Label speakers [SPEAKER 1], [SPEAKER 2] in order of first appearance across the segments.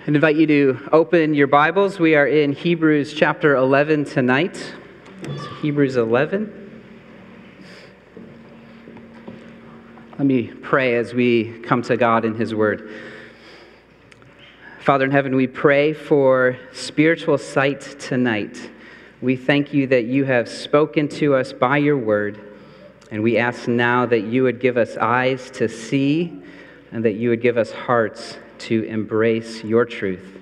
[SPEAKER 1] I invite you to open your Bibles. We are in Hebrews chapter 11 tonight. It's Hebrews 11. Let me pray as we come to God in His Word. Father in heaven, we pray for spiritual sight tonight. We thank you that you have spoken to us by your Word, and we ask now that you would give us eyes to see and that you would give us hearts to embrace your truth.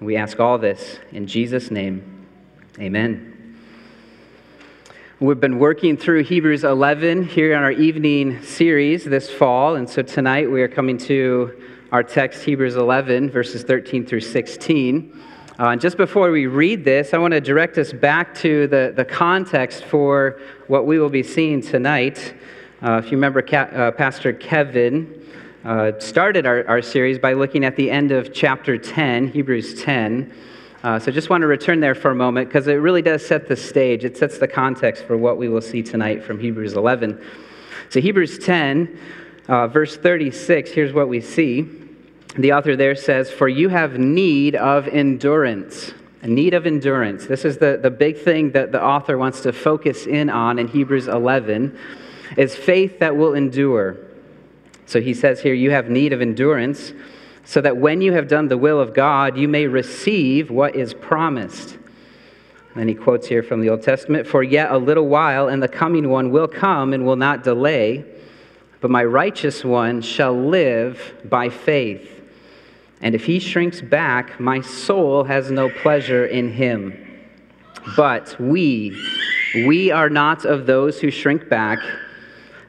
[SPEAKER 1] We ask all this in Jesus' name. Amen. We've been working through Hebrews 11 here in our evening series this fall, and so tonight we are coming to our text, Hebrews 11, verses 13 through 16. Uh, and just before we read this, I want to direct us back to the, the context for what we will be seeing tonight. Uh, if you remember, uh, Pastor Kevin uh, started our, our series by looking at the end of chapter 10, Hebrews 10. Uh, so just want to return there for a moment because it really does set the stage. It sets the context for what we will see tonight from Hebrews 11. So, Hebrews 10, uh, verse 36, here's what we see. The author there says, For you have need of endurance. A need of endurance. This is the, the big thing that the author wants to focus in on in Hebrews 11 is faith that will endure. So he says here, You have need of endurance, so that when you have done the will of God, you may receive what is promised. And he quotes here from the Old Testament For yet a little while, and the coming one will come and will not delay, but my righteous one shall live by faith. And if he shrinks back, my soul has no pleasure in him. But we, we are not of those who shrink back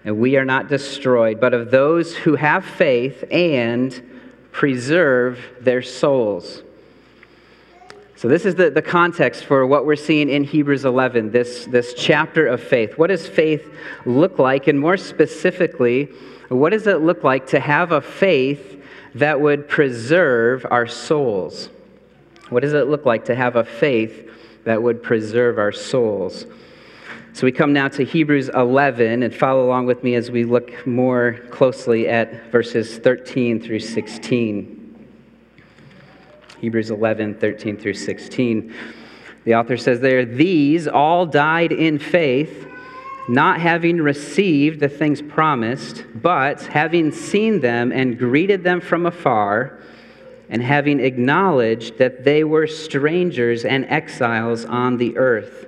[SPEAKER 1] and we are not destroyed, but of those who have faith and preserve their souls. So, this is the, the context for what we're seeing in Hebrews 11, this, this chapter of faith. What does faith look like? And more specifically, what does it look like to have a faith that would preserve our souls? What does it look like to have a faith that would preserve our souls? So we come now to Hebrews 11 and follow along with me as we look more closely at verses 13 through 16. Hebrews 11, 13 through 16. The author says there, These all died in faith, not having received the things promised, but having seen them and greeted them from afar, and having acknowledged that they were strangers and exiles on the earth.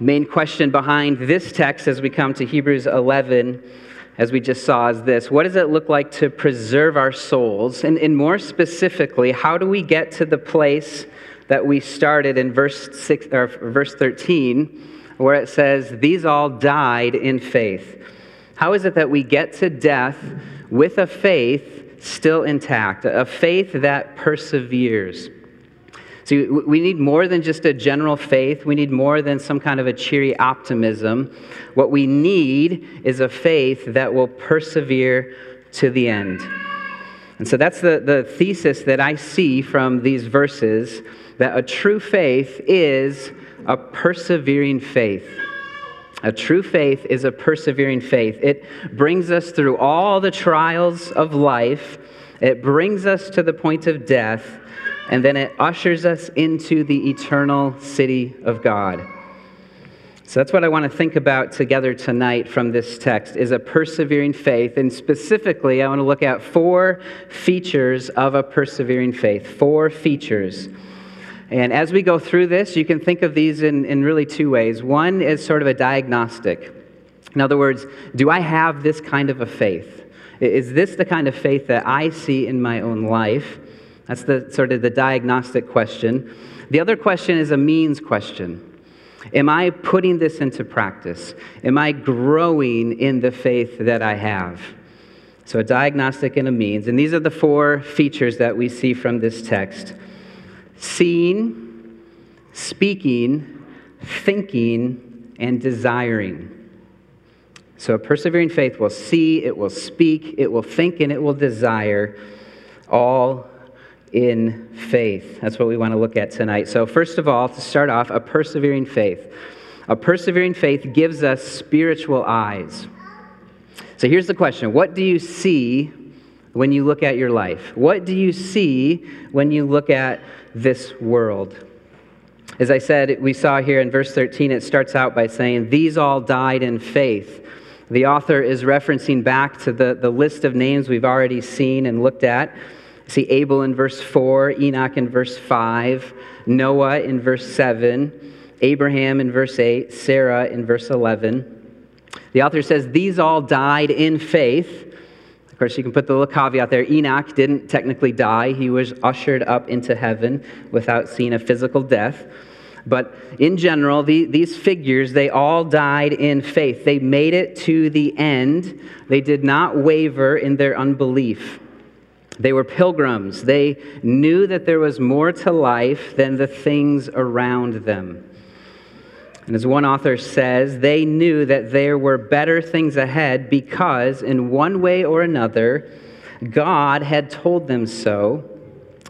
[SPEAKER 1] main question behind this text as we come to Hebrews 11, as we just saw, is this What does it look like to preserve our souls? And, and more specifically, how do we get to the place that we started in verse, six, or verse 13, where it says, These all died in faith? How is it that we get to death with a faith still intact, a faith that perseveres? See, we need more than just a general faith. We need more than some kind of a cheery optimism. What we need is a faith that will persevere to the end. And so that's the, the thesis that I see from these verses that a true faith is a persevering faith. A true faith is a persevering faith. It brings us through all the trials of life, it brings us to the point of death and then it ushers us into the eternal city of God. So that's what I want to think about together tonight from this text is a persevering faith and specifically I want to look at four features of a persevering faith. Four features. And as we go through this, you can think of these in, in really two ways. One is sort of a diagnostic. In other words, do I have this kind of a faith? Is this the kind of faith that I see in my own life? That's the sort of the diagnostic question. The other question is a means question. Am I putting this into practice? Am I growing in the faith that I have? So, a diagnostic and a means. And these are the four features that we see from this text seeing, speaking, thinking, and desiring. So, a persevering faith will see, it will speak, it will think, and it will desire, all in faith. That's what we want to look at tonight. So, first of all, to start off, a persevering faith. A persevering faith gives us spiritual eyes. So here's the question What do you see when you look at your life? What do you see when you look at this world? As I said, we saw here in verse 13, it starts out by saying, These all died in faith. The author is referencing back to the, the list of names we've already seen and looked at. See Abel in verse 4, Enoch in verse 5, Noah in verse 7, Abraham in verse 8, Sarah in verse 11. The author says these all died in faith. Of course, you can put the little caveat there. Enoch didn't technically die, he was ushered up into heaven without seeing a physical death. But in general, the, these figures, they all died in faith. They made it to the end. They did not waver in their unbelief. They were pilgrims. They knew that there was more to life than the things around them. And as one author says, they knew that there were better things ahead because, in one way or another, God had told them so,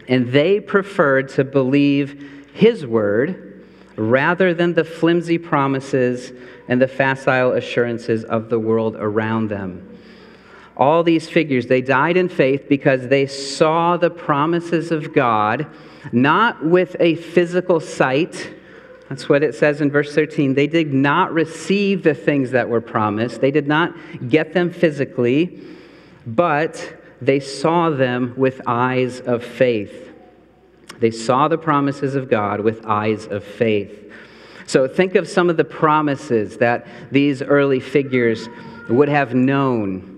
[SPEAKER 1] and they preferred to believe His word rather than the flimsy promises and the facile assurances of the world around them. All these figures, they died in faith because they saw the promises of God, not with a physical sight that's what it says in verse 13. They did not receive the things that were promised, they did not get them physically, but they saw them with eyes of faith. They saw the promises of God with eyes of faith. So think of some of the promises that these early figures would have known.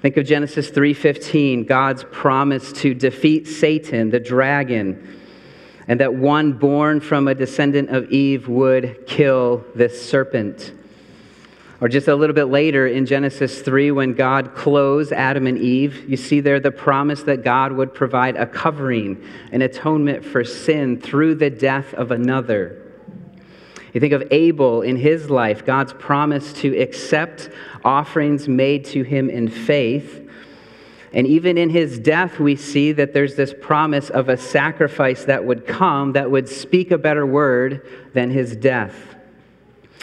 [SPEAKER 1] Think of Genesis 3:15, God's promise to defeat Satan, the dragon and that one born from a descendant of Eve would kill this serpent. Or just a little bit later in Genesis 3, when God clothes Adam and Eve, you see there the promise that God would provide a covering, an atonement for sin through the death of another. You think of Abel in his life, God's promise to accept offerings made to him in faith and even in his death, we see that there's this promise of a sacrifice that would come that would speak a better word than his death.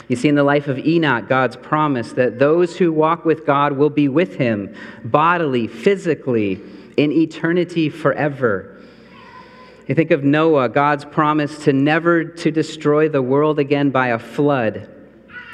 [SPEAKER 1] You see in the life of Enoch, God's promise that those who walk with God will be with him bodily, physically, in eternity forever. You think of Noah, God's promise to never to destroy the world again by a flood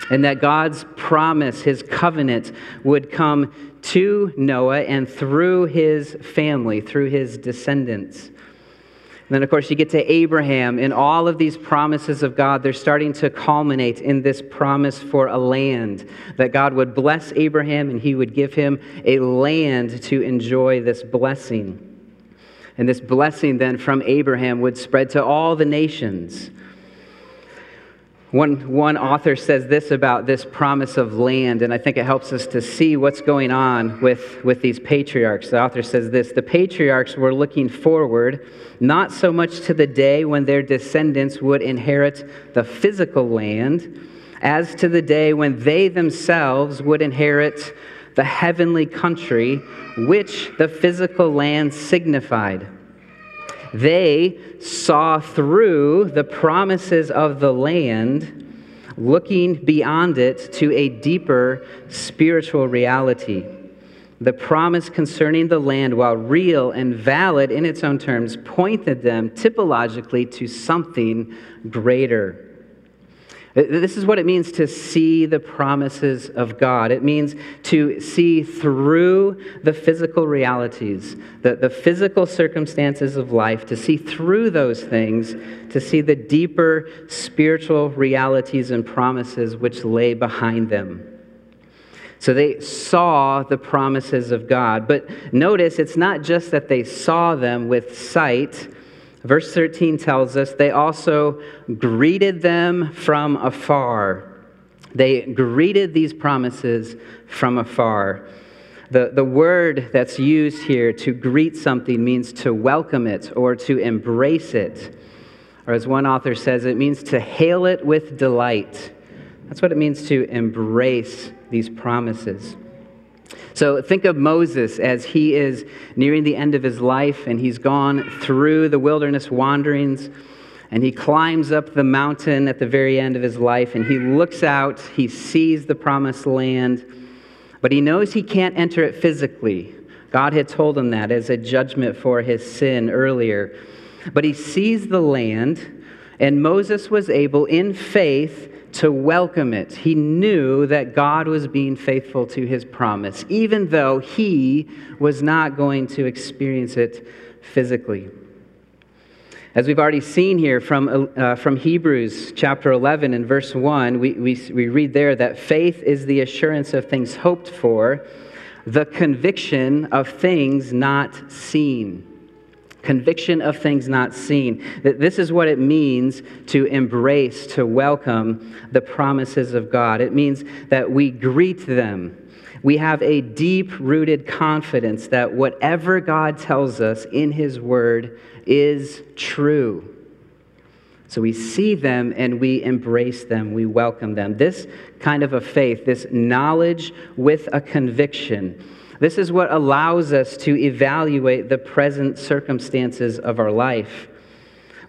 [SPEAKER 1] and that God's promise, his covenant, would come to Noah and through his family, through his descendants. And then, of course, you get to Abraham, and all of these promises of God, they're starting to culminate in this promise for a land. That God would bless Abraham and he would give him a land to enjoy this blessing. And this blessing then from Abraham would spread to all the nations. One, one author says this about this promise of land, and I think it helps us to see what's going on with, with these patriarchs. The author says this The patriarchs were looking forward not so much to the day when their descendants would inherit the physical land, as to the day when they themselves would inherit the heavenly country which the physical land signified. They saw through the promises of the land, looking beyond it to a deeper spiritual reality. The promise concerning the land, while real and valid in its own terms, pointed them typologically to something greater. This is what it means to see the promises of God. It means to see through the physical realities, the, the physical circumstances of life, to see through those things, to see the deeper spiritual realities and promises which lay behind them. So they saw the promises of God. But notice it's not just that they saw them with sight Verse 13 tells us they also greeted them from afar. They greeted these promises from afar. The, the word that's used here to greet something means to welcome it or to embrace it. Or as one author says, it means to hail it with delight. That's what it means to embrace these promises. So think of Moses as he is nearing the end of his life and he's gone through the wilderness wanderings and he climbs up the mountain at the very end of his life and he looks out, he sees the promised land, but he knows he can't enter it physically. God had told him that as a judgment for his sin earlier. But he sees the land, and Moses was able, in faith, to welcome it. He knew that God was being faithful to his promise, even though he was not going to experience it physically. As we've already seen here from, uh, from Hebrews chapter 11 and verse 1, we, we, we read there that faith is the assurance of things hoped for, the conviction of things not seen conviction of things not seen. This is what it means to embrace, to welcome the promises of God. It means that we greet them. We have a deep rooted confidence that whatever God tells us in His Word is true. So we see them and we embrace them, we welcome them. This kind of a faith, this knowledge with a conviction, this is what allows us to evaluate the present circumstances of our life.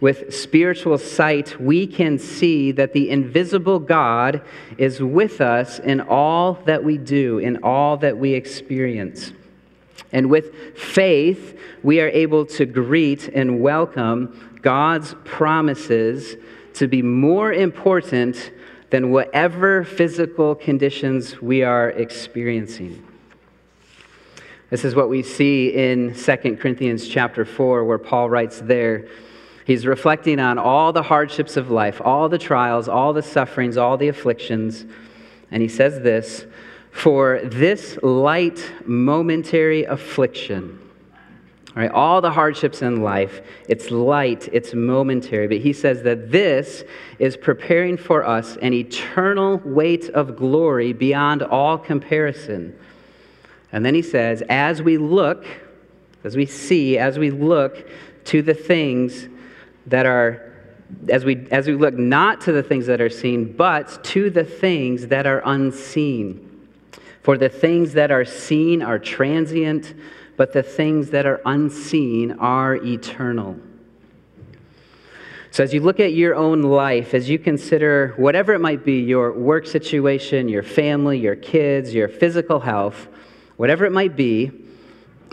[SPEAKER 1] With spiritual sight, we can see that the invisible God is with us in all that we do, in all that we experience. And with faith, we are able to greet and welcome God's promises to be more important than whatever physical conditions we are experiencing. This is what we see in 2 Corinthians chapter 4, where Paul writes there. He's reflecting on all the hardships of life, all the trials, all the sufferings, all the afflictions. And he says this For this light momentary affliction, all, right, all the hardships in life, it's light, it's momentary. But he says that this is preparing for us an eternal weight of glory beyond all comparison and then he says, as we look, as we see, as we look to the things that are, as we, as we look not to the things that are seen, but to the things that are unseen. For the things that are seen are transient, but the things that are unseen are eternal. So, as you look at your own life, as you consider whatever it might be your work situation, your family, your kids, your physical health whatever it might be,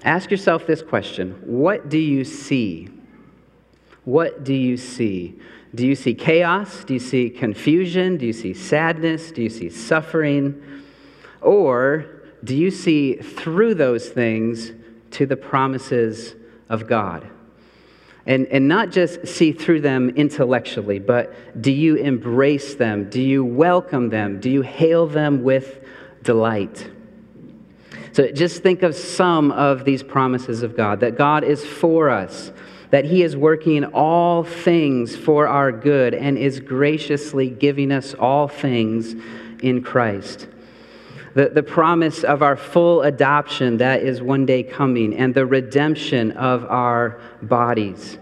[SPEAKER 1] ask yourself this question What do you see? What do you see? Do you see chaos? Do you see confusion? Do you see sadness? Do you see suffering? Or do you see through those things to the promises of God? And, and not just see through them intellectually, but do you embrace them? Do you welcome them? Do you hail them with delight? So just think of some of these promises of God that God is for us, that He is working all things for our good and is graciously giving us all things in Christ. The, the promise of our full adoption that is one day coming, and the redemption of our bodies.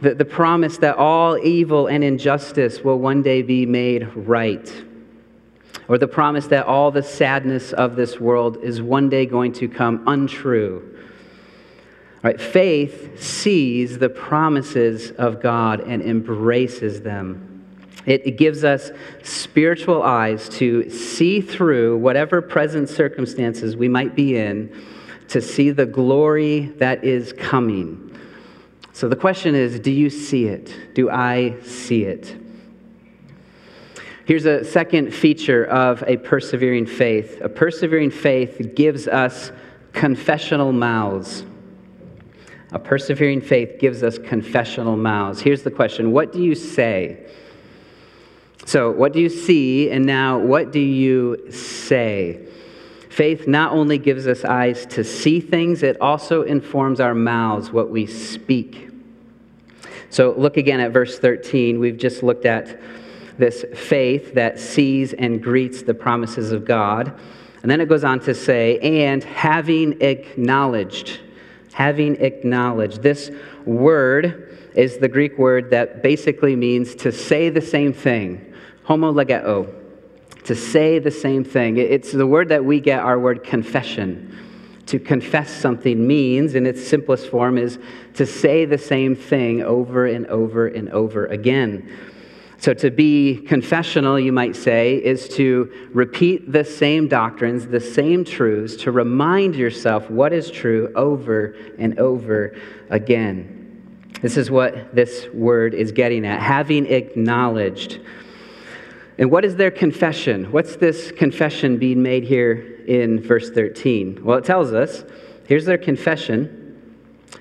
[SPEAKER 1] The, the promise that all evil and injustice will one day be made right or the promise that all the sadness of this world is one day going to come untrue. Right? Faith sees the promises of God and embraces them. It, it gives us spiritual eyes to see through whatever present circumstances we might be in, to see the glory that is coming. So the question is do you see it? Do I see it? Here's a second feature of a persevering faith a persevering faith gives us confessional mouths. A persevering faith gives us confessional mouths. Here's the question What do you say? So, what do you see? And now, what do you say? Faith not only gives us eyes to see things, it also informs our mouths, what we speak. So, look again at verse 13. We've just looked at this faith that sees and greets the promises of God. And then it goes on to say, and having acknowledged, having acknowledged. This word is the Greek word that basically means to say the same thing, homologeo, to say the same thing. It's the word that we get our word confession. To confess something means, in its simplest form, is to say the same thing over and over and over again. So, to be confessional, you might say, is to repeat the same doctrines, the same truths, to remind yourself what is true over and over again. This is what this word is getting at having acknowledged. And what is their confession? What's this confession being made here in verse 13? Well, it tells us here's their confession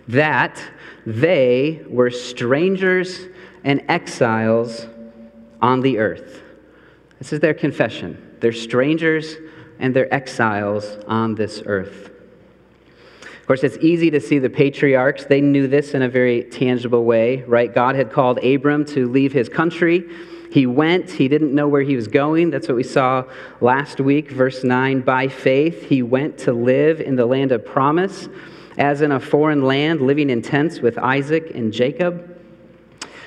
[SPEAKER 1] that they were strangers and exiles on the earth. This is their confession. They're strangers and they're exiles on this earth. Of course, it's easy to see the patriarchs. They knew this in a very tangible way, right? God had called Abram to leave his country. He went. He didn't know where he was going. That's what we saw last week, verse 9. By faith, he went to live in the land of promise, as in a foreign land, living in tents with Isaac and Jacob.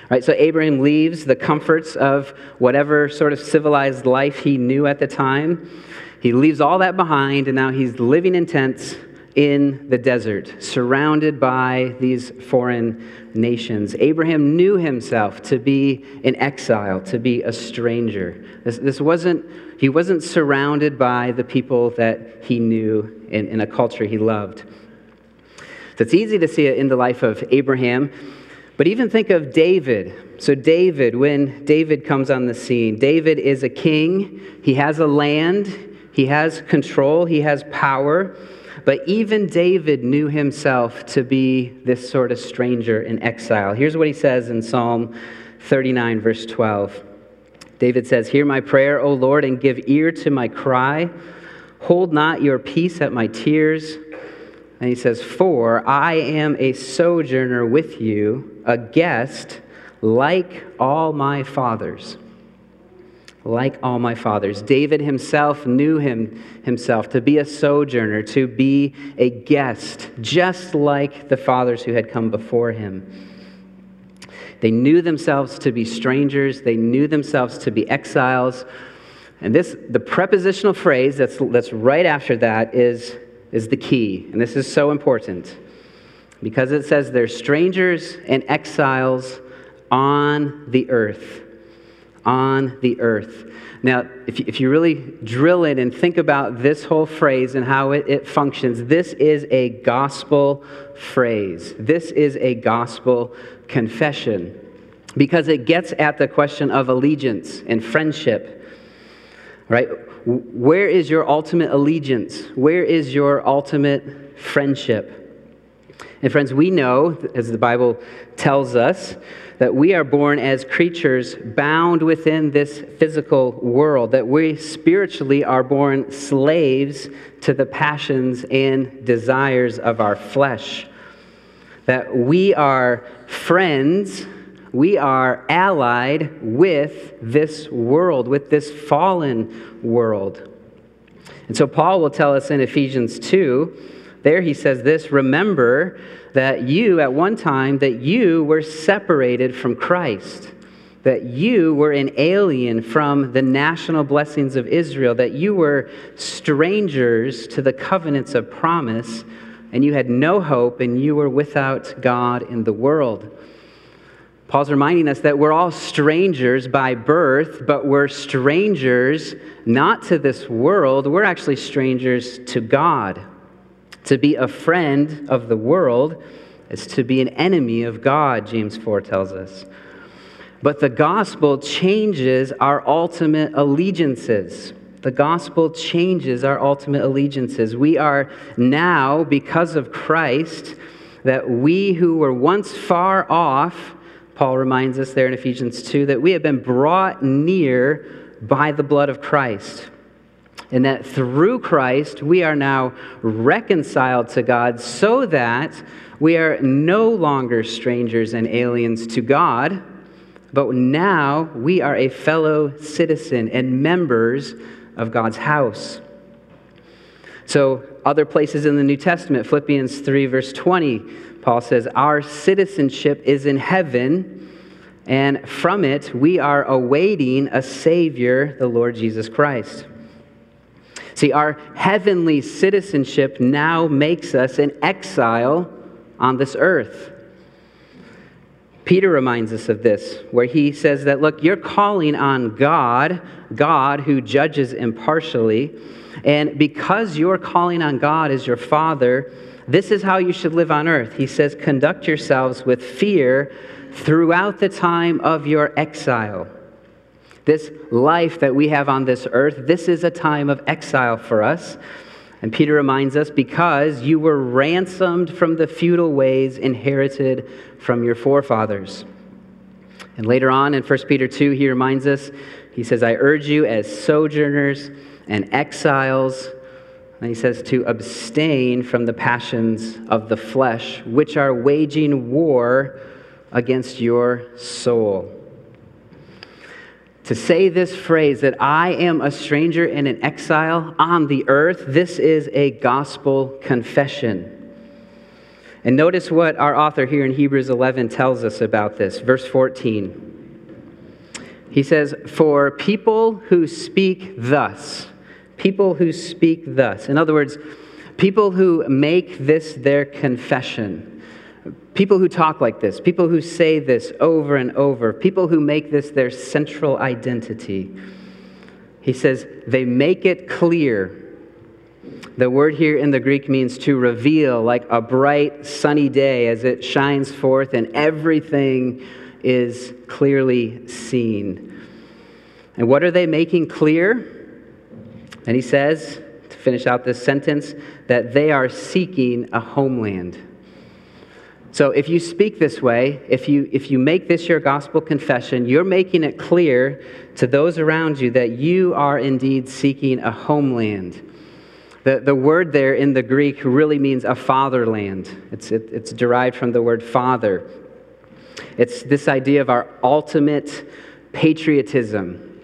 [SPEAKER 1] Right, so Abraham leaves the comforts of whatever sort of civilized life he knew at the time. He leaves all that behind, and now he's living in tents in the desert, surrounded by these foreign nations. Abraham knew himself to be in exile, to be a stranger. This, this wasn't, he wasn't surrounded by the people that he knew in, in a culture he loved. So it's easy to see it in the life of Abraham. But even think of David. So, David, when David comes on the scene, David is a king. He has a land, he has control, he has power. But even David knew himself to be this sort of stranger in exile. Here's what he says in Psalm 39, verse 12. David says, Hear my prayer, O Lord, and give ear to my cry. Hold not your peace at my tears. And he says, For I am a sojourner with you, a guest, like all my fathers. Like all my fathers. David himself knew him himself to be a sojourner, to be a guest, just like the fathers who had come before him. They knew themselves to be strangers, they knew themselves to be exiles. And this, the prepositional phrase that's, that's right after that is is the key. And this is so important because it says they're strangers and exiles on the earth. On the earth. Now, if you, if you really drill in and think about this whole phrase and how it, it functions, this is a gospel phrase. This is a gospel confession because it gets at the question of allegiance and friendship. Right? Where is your ultimate allegiance? Where is your ultimate friendship? And, friends, we know, as the Bible tells us, that we are born as creatures bound within this physical world, that we spiritually are born slaves to the passions and desires of our flesh, that we are friends we are allied with this world, with this fallen world. And so Paul will tell us in Ephesians 2, there he says this remember that you, at one time, that you were separated from Christ that you were an alien from the national blessings of Israel, that you were strangers to the covenants of promise, and you had no hope, and you were without God in the world. Paul's reminding us that we're all strangers by birth, but we're strangers not to this world. We're actually strangers to God. To be a friend of the world is to be an enemy of God, James 4 tells us. But the gospel changes our ultimate allegiances. The gospel changes our ultimate allegiances. We are now, because of Christ, that we who were once far off, Paul reminds us there in Ephesians 2 that we have been brought near by the blood of Christ. And that through Christ we are now reconciled to God so that we are no longer strangers and aliens to God, but now we are a fellow citizen and members of God's house. So, other places in the New Testament, Philippians 3, verse 20, Paul says, Our citizenship is in heaven, and from it we are awaiting a Savior, the Lord Jesus Christ. See, our heavenly citizenship now makes us an exile on this earth. Peter reminds us of this, where he says that, look, you're calling on God, God who judges impartially, and because you're calling on God as your Father, this is how you should live on earth. He says, conduct yourselves with fear throughout the time of your exile. This life that we have on this earth, this is a time of exile for us. And Peter reminds us, because you were ransomed from the futile ways inherited from your forefathers. And later on in 1 Peter 2, he reminds us, he says, I urge you as sojourners and exiles, and he says, to abstain from the passions of the flesh, which are waging war against your soul to say this phrase that I am a stranger and an exile on the earth, this is a gospel confession. And notice what our author here in Hebrews 11 tells us about this. Verse 14. He says, For people who speak thus, people who speak thus, in other words, people who make this their confession, People who talk like this, people who say this over and over, people who make this their central identity. He says they make it clear. The word here in the Greek means to reveal, like a bright sunny day as it shines forth and everything is clearly seen. And what are they making clear? And he says, to finish out this sentence, that they are seeking a homeland. So if you speak this way, if you, if you make this your gospel confession, you're making it clear to those around you that you are indeed seeking a homeland. The, the word there in the Greek really means a fatherland. It's, it, it's derived from the word father. It's this idea of our ultimate patriotism.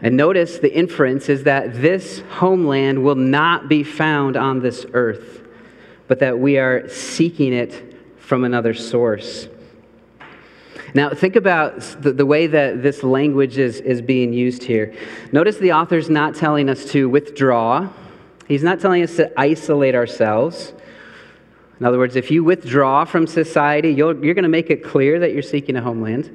[SPEAKER 1] And notice the inference is that this homeland will not be found on this earth, but that we are seeking it from another source. Now, think about the, the, way that this language is, is being used here. Notice the author's not telling us to withdraw, he's not telling us to isolate ourselves. In other words, if you withdraw from society, you are going to make it clear that you're seeking a homeland.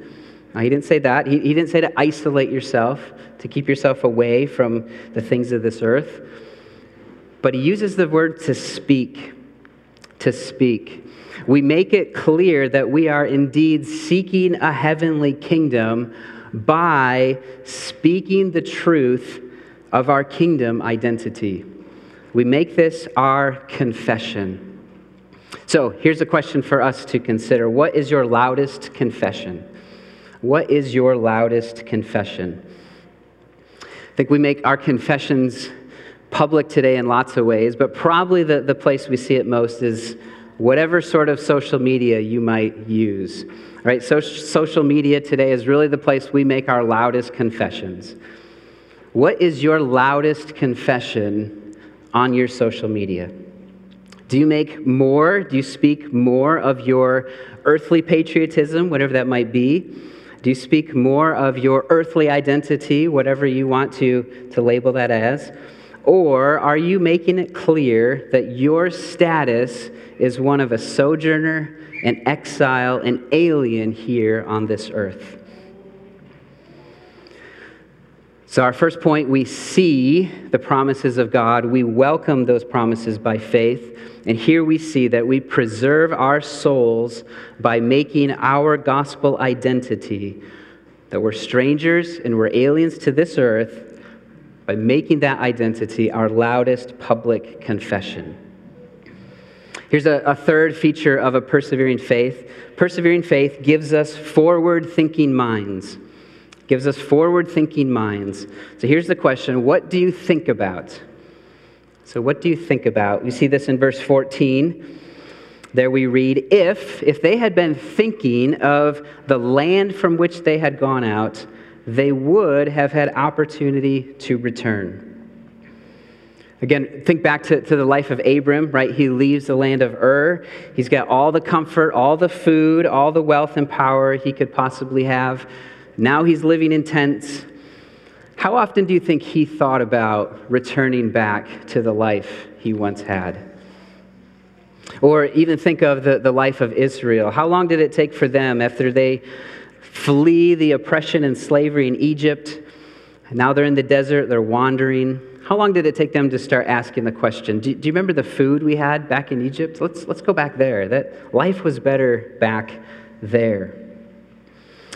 [SPEAKER 1] Now, he didn't say that. He, he didn't say to isolate yourself, to keep yourself away from the things of this earth. But he uses the word to speak. To speak we make it clear that we are indeed seeking a heavenly kingdom by speaking the truth of our kingdom identity. We make this our confession. So here's a question for us to consider What is your loudest confession? What is your loudest confession? I think we make our confessions public today in lots of ways, but probably the, the place we see it most is whatever sort of social media you might use. Right? So, social media today is really the place we make our loudest confessions. What is your loudest confession on your social media? Do you make more? Do you speak more of your earthly patriotism, whatever that might be? Do you speak more of your earthly identity, whatever you want to, to label that as? Or are you making it clear that your status is one of a sojourner, an exile, an alien here on this earth? So, our first point, we see the promises of God. We welcome those promises by faith. And here we see that we preserve our souls by making our gospel identity that we're strangers and we're aliens to this earth by making that identity our loudest public confession. Here's a, a, third feature of a persevering faith. Persevering faith gives us forward thinking minds. Gives us forward thinking minds. So here's the question What do you think about? So, what do you think about? We see this in verse 14. There we read, if, if they had been thinking of the land from which they had gone out, they would have had opportunity to return. Again, think back to, to the life of Abram, right? He leaves the land of Ur. He's got all the comfort, all the food, all the wealth and power he could possibly have. Now he's living in tents. How often do you think he thought about returning back to the life he once had? Or even think of the, the life of Israel. How long did it take for them after they flee the oppression and slavery in Egypt? Now they're in the desert, they're wandering. How long did it take them to start asking the question? Do, do, you remember the food we had back in Egypt? Let's, let's go back there. That life was better back there.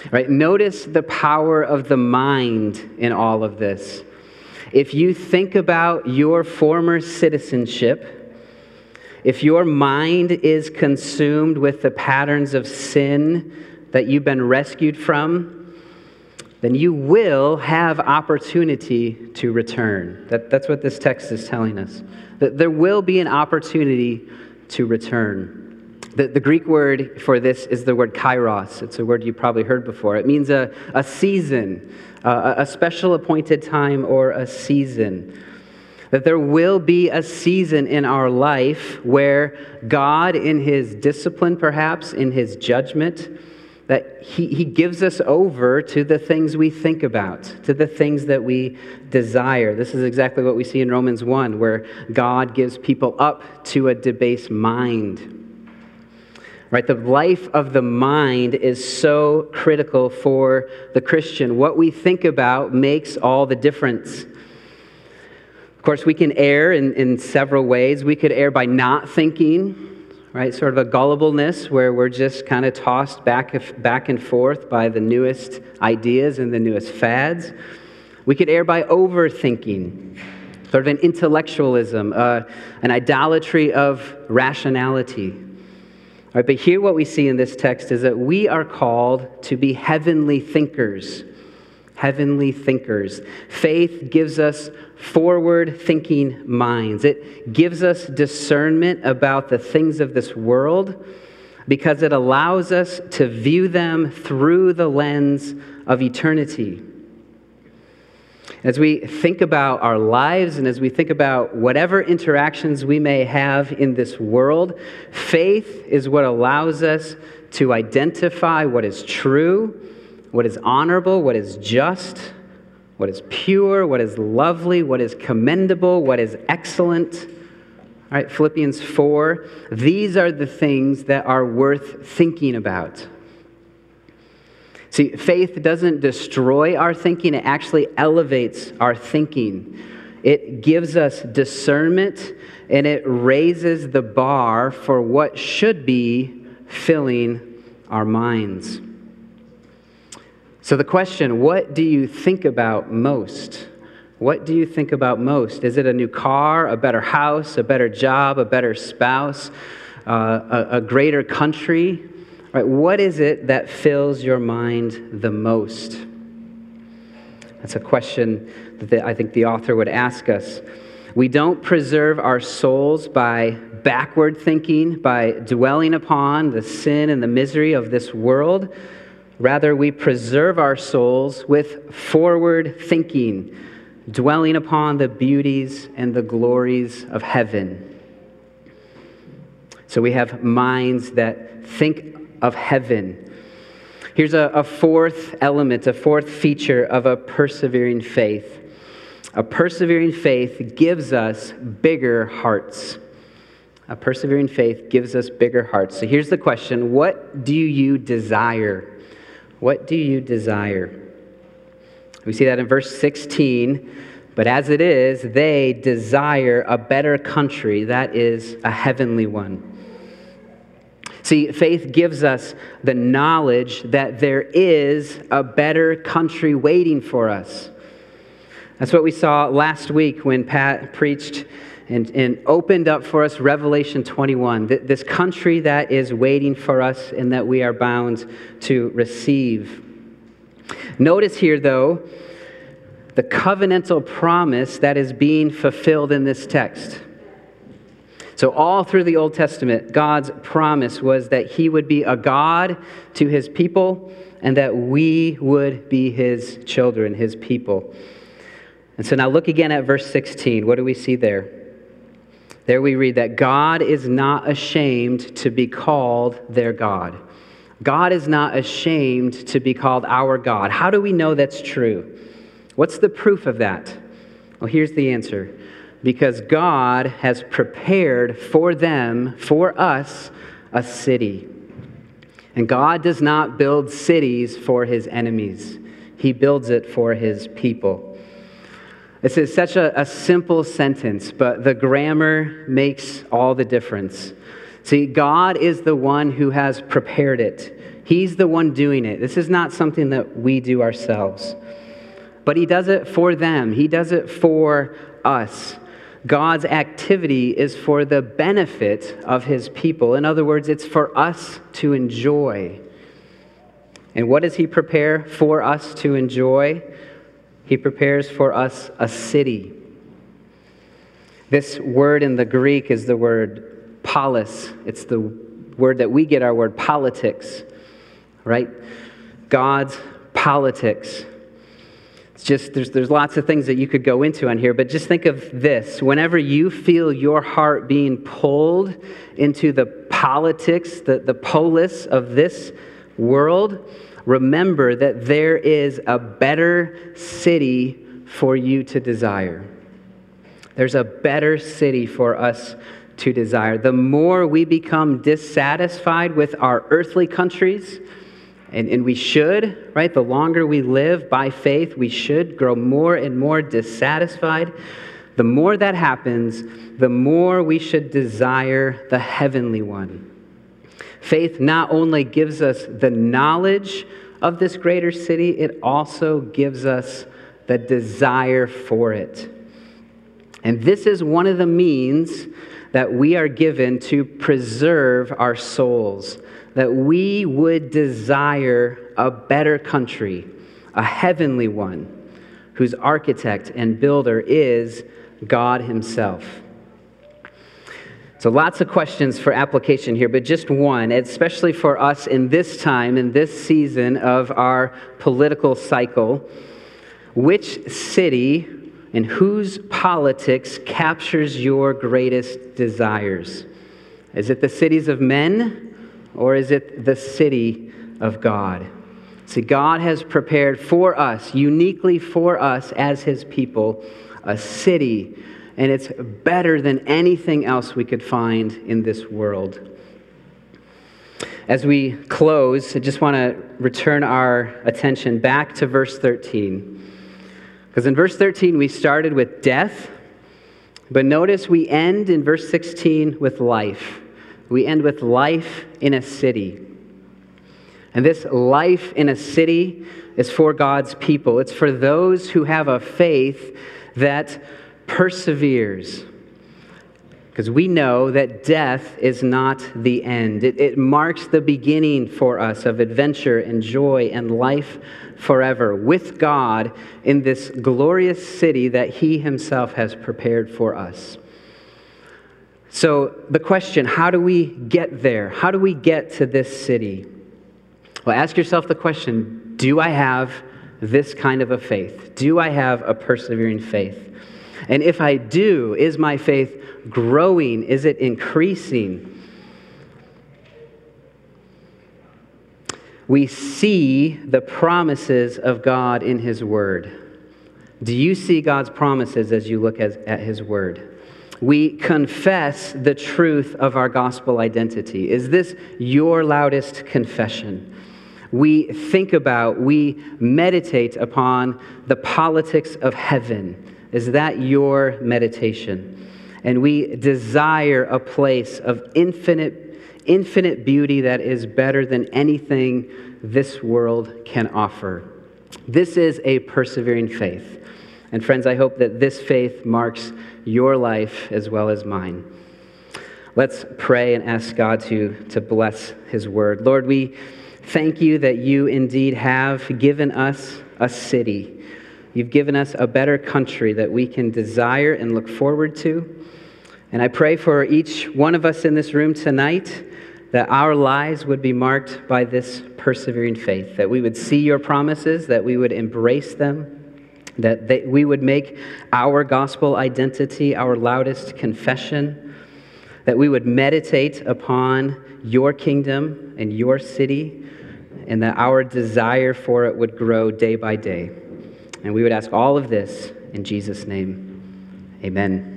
[SPEAKER 1] Right? Notice the power of the mind in all of this. If you think about your former citizenship, if your mind is consumed with the patterns of sin that you've been rescued from, then you will have opportunity to return. That, that's what this text is telling us. That there will be an opportunity to return. The, the Greek word for this is the word kairos. It's a word you probably heard before. It means a, a season, uh, a special appointed time, or a season. That there will be a season in our life where God, in his discipline, perhaps, in his judgment, that he, he gives us over to the things we think about, to the things that we desire. This is exactly what we see in Romans 1, where God gives people up to a debased mind. Right? The life of the mind is so critical for the Christian. What we think about makes all the difference. Of course, we can err in, in several ways. We could err by not thinking, right? Sort of a gullibleness where we're just kind of tossed back, back and forth by the newest ideas and the newest fads. We could err by overthinking, sort of an intellectualism, uh, an idolatry of rationality. Right, but here, what we see in this text is that we are called to be heavenly thinkers. Heavenly thinkers. Faith gives us forward thinking minds. It gives us discernment about the things of this world because it allows us to view them through the lens of eternity. As we think about our lives and as we think about whatever interactions we may have in this world, faith is what allows us to identify what is true, what is honorable, what is just, what is pure, what is lovely, what is commendable, what is excellent. All right, Philippians 4. These are the things that are worth thinking about. See, faith doesn't destroy our thinking, it actually elevates our thinking. It gives us discernment and it raises the bar for what should be filling our minds. So, the question what do you think about most? What do you think about most? Is it a new car, a better house, a better job, a better spouse, uh, a, a greater country? Right? What is it that fills your mind the most? That's a question that I think the author would ask us. We don't preserve our souls by backward thinking, by dwelling upon the sin and the misery of this world. Rather, we preserve our souls with forward thinking, dwelling upon the beauties and the glories of heaven. So we have minds that think of heaven. Here's a, a fourth element, a fourth feature of a persevering faith. A persevering faith gives us bigger hearts. A persevering faith gives us bigger hearts. So here's the question What do you desire? What do you desire? We see that in verse 16. But as it is, they desire a better country, that is, a heavenly one. See, faith gives us the knowledge that there is a better country waiting for us. That's what we saw last week when Pat preached and, and opened up for us Revelation 21, this country that is waiting for us and that we are bound to receive. Notice here, though, the covenantal promise that is being fulfilled in this text. So, all through the Old Testament, God's promise was that He would be a God to His people and that we would be His children, His people. And so now look again at verse 16. What do we see there? There we read that God is not ashamed to be called their God. God is not ashamed to be called our God. How do we know that's true? What's the proof of that? Well, here's the answer because God has prepared for them, for us, a city. And God does not build cities for his enemies, he builds it for his people. Is such a, a simple sentence, but the grammar makes all the difference. See, God is the one who has prepared it. He's the one doing it. This is not something that we do ourselves. But He does it for them, He does it for us. God's activity is for the benefit of His people. In other words, it's for us to enjoy. And what does He prepare for us to enjoy? He prepares for us a city. This word in the Greek is the word polis. It's the word that we get our word politics, right? God's politics. It's just, there's, there's lots of things that you could go into on here, but just think of this. Whenever you feel your heart being pulled into the politics, the, the polis of this world, remember that there is a better city for you to desire. There's a better city for us to desire. The more we become dissatisfied with our earthly countries, and, and we should, right? The longer we live by faith, we should grow more and more dissatisfied. The more that happens, the more we should desire the heavenly one. Faith not only gives us the knowledge of this greater city, it also gives us the desire for it. And this is one of the means that we are given to preserve our souls, that we would desire a better country, a heavenly one, whose architect and builder is God Himself. So, lots of questions for application here, but just one, especially for us in this time, in this season of our political cycle. Which city and whose politics captures your greatest desires? Is it the cities of men or is it the city of God? See, God has prepared for us, uniquely for us as His people, a city and it's better than anything else we could find in this world. As we close, I just want to return our attention back to verse 13. Because in verse 13, we started with death, but notice we end in verse 16 with life. We end with life in a city. And this life in a city is for God's people. It's for those who have a faith that perseveres. Because we know that death is not the end. It, it, marks the beginning for us of adventure and joy and life forever with God in this glorious city that He Himself has prepared for us. So, the question how do we get there? How do we get to this city? Well, ask yourself the question do I have this kind of a faith? Do I have a persevering faith? And if I do, is my faith growing? Is it increasing? We see the promises of God in His Word. Do you see God's promises as you look at His Word? We confess the truth of our gospel identity. Is this your loudest confession? We think about, we meditate upon the politics of heaven is that your meditation? And we desire a place of infinite, infinite beauty that is better than anything this world can offer. This is a persevering faith. And friends, I hope that this faith marks your life as well as mine. Let's pray and ask God to, to bless his word. Lord, we thank you that you indeed have given us a city You've given us a better country that we can desire and look forward to. And I pray for each one of us in this room tonight that our lives would be marked by this persevering faith, that we would see your promises, that we would embrace them, that they, we would make our gospel identity our loudest confession, that we would meditate upon your kingdom and your city, and that our desire for it would grow day by day. And we would ask all of this in Jesus' name. Amen.